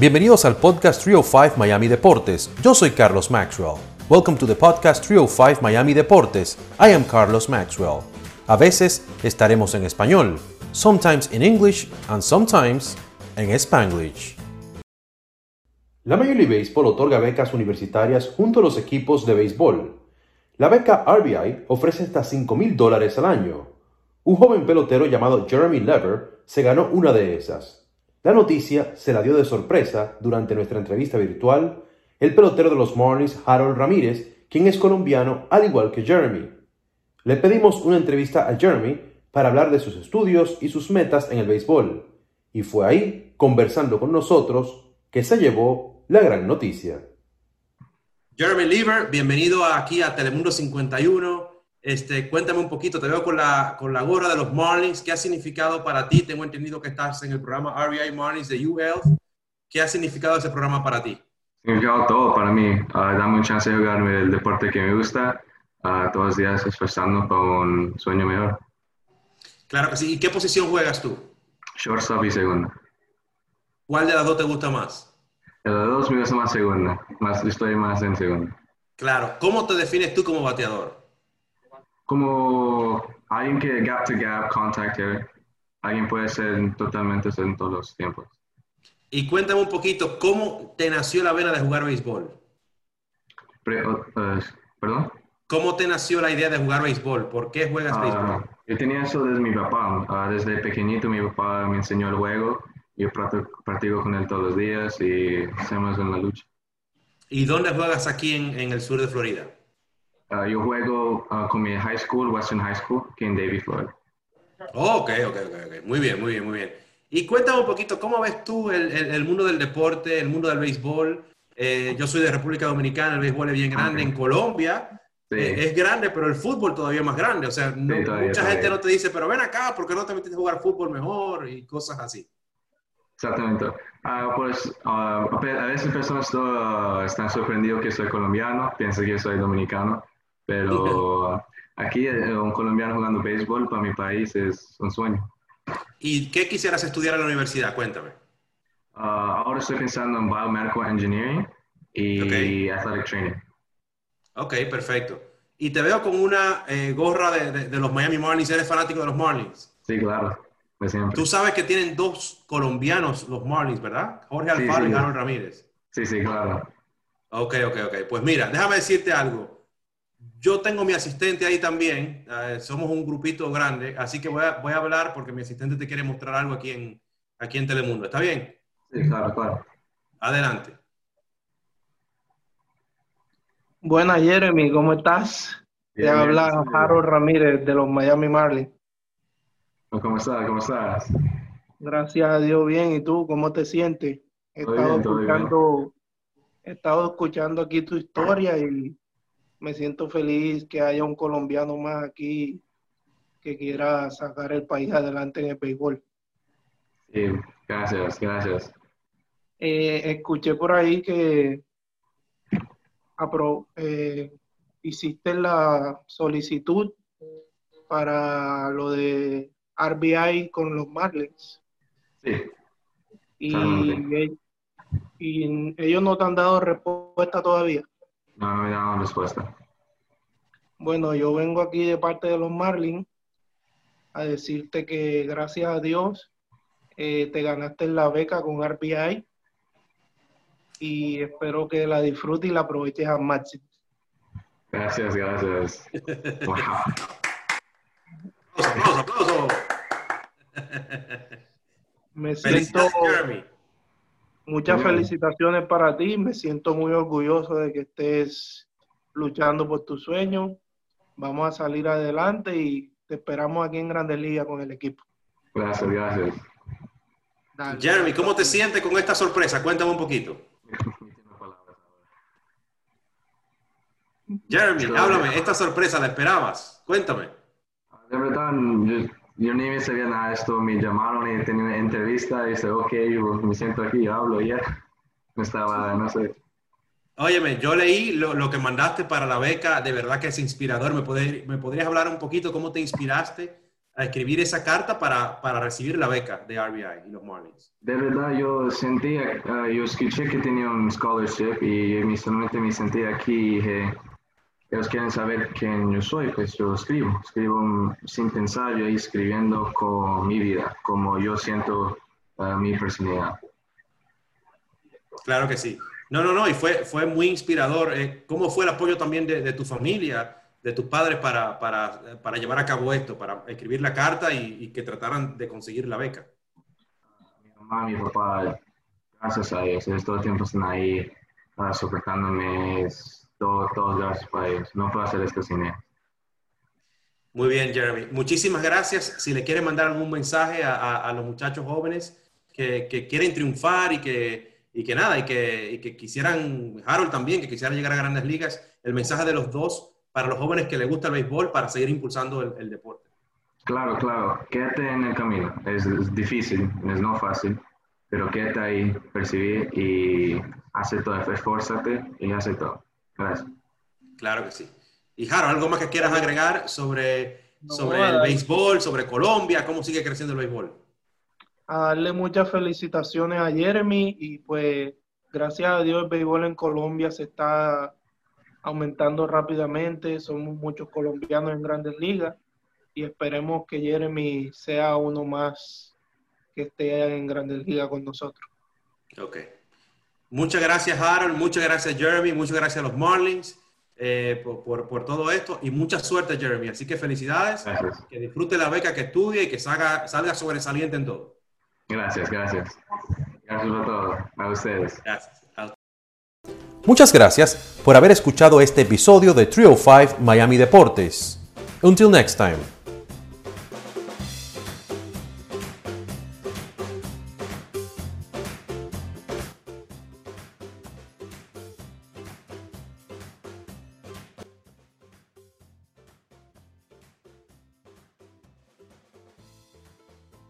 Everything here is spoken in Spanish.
Bienvenidos al podcast 305 Miami Deportes. Yo soy Carlos Maxwell. Welcome to the podcast 305 Miami Deportes. I am Carlos Maxwell. A veces estaremos en español, sometimes in English and sometimes en Spanglish. La Major League Baseball otorga becas universitarias junto a los equipos de béisbol. La beca RBI ofrece hasta 5 mil dólares al año. Un joven pelotero llamado Jeremy Lever se ganó una de esas. La noticia se la dio de sorpresa durante nuestra entrevista virtual el pelotero de los Marlins Harold Ramírez, quien es colombiano al igual que Jeremy. Le pedimos una entrevista a Jeremy para hablar de sus estudios y sus metas en el béisbol, y fue ahí, conversando con nosotros, que se llevó la gran noticia. Jeremy Lever, bienvenido aquí a Telemundo 51. Este, cuéntame un poquito, te veo con la, con la gorra de los Marlins. ¿Qué ha significado para ti? Tengo entendido que estás en el programa RBI Marlins de UL. ¿Qué ha significado ese programa para ti? Significado todo para mí. Uh, dame un chance de jugarme el deporte que me gusta. Uh, todos los días esforzando para un sueño mejor. Claro que sí. ¿Y qué posición juegas tú? Shortstop y segunda. ¿Cuál de las dos te gusta más? De las dos me gusta más segunda. Más, estoy más en segunda. Claro. ¿Cómo te defines tú como bateador? Como alguien que gap to gap, contact alguien puede ser totalmente en todos los tiempos. Y cuéntame un poquito, ¿cómo te nació la vena de jugar béisbol? Uh, ¿Perdón? ¿Cómo te nació la idea de jugar béisbol? ¿Por qué juegas uh, béisbol? Yo tenía eso desde mi papá. Uh, desde pequeñito mi papá me enseñó el juego. Yo practico con él todos los días y hacemos en la lucha. ¿Y dónde juegas aquí en, en el sur de Florida? Uh, yo juego uh, con mi high school, Western High School, aquí en Davie, Florida. Oh, ok, ok, ok. Muy bien, muy bien, muy bien. Y cuéntame un poquito, ¿cómo ves tú el, el, mundo del deporte, el mundo del béisbol? Eh, yo soy de República Dominicana, el béisbol es bien grande. En Colombia eh, es grande, pero el fútbol todavía es más grande. O sea, mucha gente no te dice, pero ven acá, ¿por qué no te metiste a jugar fútbol mejor? Y cosas así. Exactamente. Uh, pues uh, a veces personas están sorprendidos que soy colombiano, piensan que soy dominicano. Pero aquí eh, un colombiano jugando béisbol para mi país es un sueño. ¿Y qué quisieras estudiar en la universidad? Cuéntame. Ah, ahora estoy pensando en Biomedical Engineering y Athletic Training. Ok, perfecto. Y te veo con una eh, gorra de, de, los Miami Marlins. ¿Eres fanático de los Marlins? Sí, claro. siempre. Tú sabes que tienen dos colombianos los Marlins, ¿verdad? Jorge Alfaro y Harold Ramírez. Sí, sí, claro. Ok, ok, ok. Pues mira, déjame decirte algo yo tengo mi asistente ahí también, eh, somos un grupito grande, así que voy a, voy a, hablar porque mi asistente te quiere mostrar algo aquí en, aquí en Telemundo. ¿Está bien? Sí, claro, claro. Adelante. Buenas, Jeremy, ¿cómo estás? te habla Harold Ramírez de los Miami Marlins. ¿Cómo estás? ¿Cómo estás? Gracias a Dios, bien. ¿Y tú, cómo te sientes? He estado, escuchando, he estado escuchando aquí tu historia y me siento feliz que haya un colombiano más aquí que quiera sacar el país adelante en el béisbol. Sí, gracias, gracias. Eh, escuché por ahí que eh, hiciste la solicitud para lo de RBI con los Marlins. Sí. Y, y ellos no te han dado respuesta todavía. No, no me dado respuesta. Bueno, yo vengo aquí de parte de los Marlins a decirte que gracias a Dios eh, te ganaste la beca con RPI y espero que la disfrutes y la aproveches al máximo. Gracias, gracias. wow. aplausos, aplausos. Me siento, Muchas felicitaciones para ti. Me siento muy orgulloso de que estés luchando por tu sueño. Vamos a salir adelante y te esperamos aquí en Grandes Ligas con el equipo. Gracias, gracias. Jeremy, ¿cómo te sientes con esta sorpresa? Cuéntame un poquito. Jeremy, háblame, esta sorpresa la esperabas. Cuéntame. De verdad, yo ni me sabía nada de esto, me llamaron y tenía una entrevista y dije, ok, me siento aquí, hablo y ya. Me estaba, no sé. Óyeme, yo leí lo, lo, que mandaste para la beca, de verdad que es inspirador. ¿Me, ¿Me podrías hablar un poquito cómo te inspiraste a escribir esa carta para, para recibir la beca de RBI y los Marlins? De verdad, yo sentía, uh, yo escuché que tenía un scholarship y inicialmente me sentí aquí y dije, ellos quieren saber quién yo soy, pues yo escribo, escribo sin pensar, yo ahí escribiendo con mi vida, como yo siento uh, mi personalidad. Claro que sí. No, no, no, y fue, fue muy inspirador. Eh, ¿Cómo fue el apoyo también de, de tu familia, de tus padres para, para, para, llevar a cabo esto, para escribir la carta y, y, que trataran de conseguir la beca? Mi mamá, mi papá, gracias a ellos, ellos todo el tiempo están ahí uh, soportándome, todo, todo gracias para ellos. No puedo hacer esto sin ellos. Muy bien, Jeremy. Muchísimas gracias. Si le quieren mandar algún mensaje a, a, a los muchachos jóvenes que, que quieren triunfar y que y que nada, y que, y que quisieran, Harold también, que quisiera llegar a grandes ligas, el mensaje de los dos para los jóvenes que les gusta el béisbol para seguir impulsando el, el deporte. Claro, claro, quédate en el camino, es, es, difícil, es no fácil, pero quédate ahí, percibir y hace todo, esfuérzate y hace todo. Gracias. Claro que sí. Y Harold, ¿algo más que quieras agregar sobre, no, sobre el béisbol, sobre Colombia, cómo sigue creciendo el béisbol? a darle muchas felicitaciones a Jeremy y pues gracias a Dios el béisbol en Colombia se está aumentando rápidamente, somos muchos colombianos en grandes ligas y esperemos que Jeremy sea uno más que esté en grandes ligas con nosotros. Ok. Muchas gracias Harold, muchas gracias Jeremy, muchas gracias a los Marlins. Eh, por, por, por, todo esto y mucha suerte, Jeremy. Así que felicidades, gracias. que disfrute la beca, que estudie y que salga, salga sobresaliente en todo. Gracias, gracias. Gracias a todos, a ustedes. Gracias. Muchas gracias por haber escuchado este episodio de Trio 5 Miami Deportes. Until next time.